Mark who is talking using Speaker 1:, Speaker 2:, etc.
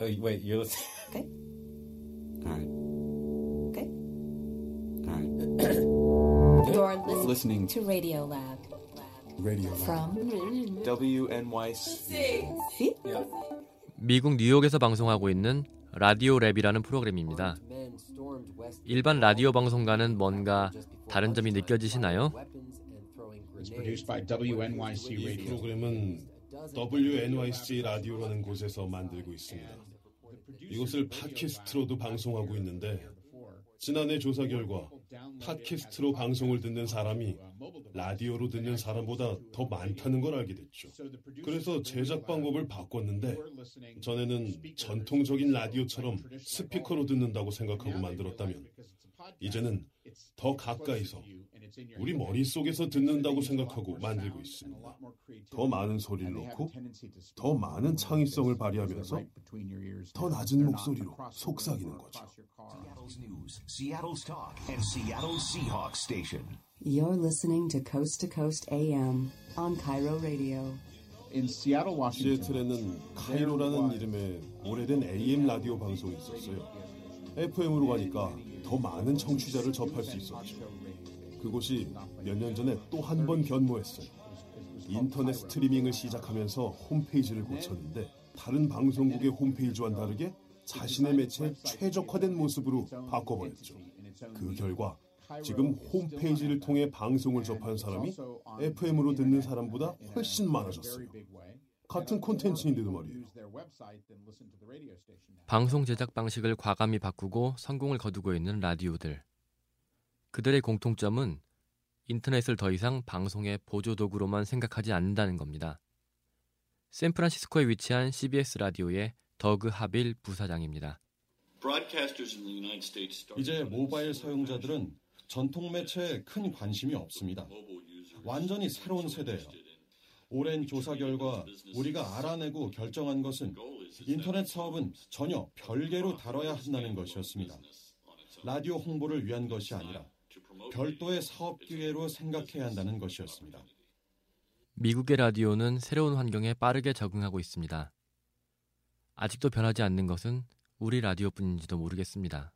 Speaker 1: Oh, wait, you're listening.
Speaker 2: Okay.
Speaker 1: All right.
Speaker 2: Okay.
Speaker 1: All right.
Speaker 2: You're listening,
Speaker 1: Listening
Speaker 2: to Radio Lab
Speaker 1: radio. Lab.
Speaker 2: from
Speaker 1: WNYC.
Speaker 2: See?
Speaker 1: Yeah.
Speaker 3: 미국 뉴욕에서 방송하고 있는 라디오 랩이라는 프로그램입니다. 일반 라디오 방송과는 뭔가 다른 점이 느껴지시나요?
Speaker 4: It's produced by WNYC
Speaker 5: 이
Speaker 4: Radio.
Speaker 5: 프로그램은 WNYC 라디오라는 곳에서 만들고 있습니다. 이곳을 팟캐스트로도 방송하고 있는데 지난해 조사 결과 팟캐스트로 방송을 듣는 사람이 라디오로 듣는 사람보다 더 많다는 걸 알게 됐죠. 그래서 제작 방법을 바꿨는데 전에는 전통적인 라디오처럼 스피커로 듣는다고 생각하고 만들었다면 이제는 더 가까이서 우리 머릿속에서 듣는다고 생각하고 만들고 있습니다. 더 많은 소리를 넣고 더 많은 창의성을 발휘하면서 더 낮은 목소리로 속삭이는 거죠.
Speaker 6: Seattle's news, Seattle's talk, and Seattle Seahawks station.
Speaker 7: You're listening to Coast to Coast AM on Cairo Radio.
Speaker 4: In Seattle, Washington,
Speaker 5: 시애틀에는 카이로라는 이름의 오래된 AM 라디오 방송이 있었어요. FM으로 가니까 더 많은 청취자를 접할 수 있었죠. 그곳이 몇 년 전에 또 한 번 변모했어요. 인터넷 스트리밍을 시작하면서 홈페이지를 고쳤는데 다른 방송국의 홈페이지와는 다르게 자신의 매체에 최적화된 모습으로 바꿔버렸죠. 그 결과 지금 홈페이지를 통해 방송을 접한 사람이 FM으로 듣는 사람보다 훨씬 많아졌어요. 같은 콘텐츠인데도 말이에요.
Speaker 3: 방송 제작 방식을 과감히 바꾸고 성공을 거두고 있는 라디오들. 그들의 공통점은 인터넷을 더 이상 방송의 보조 도구로만 생각하지 않는다는 겁니다. 샌프란시스코에 위치한 CBS 라디오의 더그 하빌 부사장입니다.
Speaker 8: 이제 모바일 사용자들은 전통 매체에 큰 관심이 없습니다. 완전히 새로운 세대예요. 오랜 조사 결과 우리가 알아내고 결정한 것은 인터넷 사업은 전혀 별개로 다뤄야 한다는 것이었습니다. 라디오 홍보를 위한 것이 아니라 별도의 사업 기회로 생각해야 한다는 것이었습니다.
Speaker 3: 미국의 라디오는 새로운 환경에 빠르게 적응하고 있습니다. 아직도 변하지 않는 것은 우리 라디오뿐인지도 모르겠습니다.